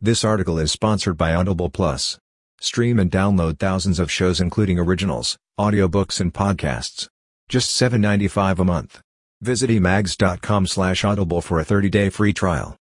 This article is sponsored by Audible Plus. Stream and download thousands of shows including originals, audiobooks and podcasts. Just $7.95 a month. Visit emags.com slash audible for a 30-day free trial.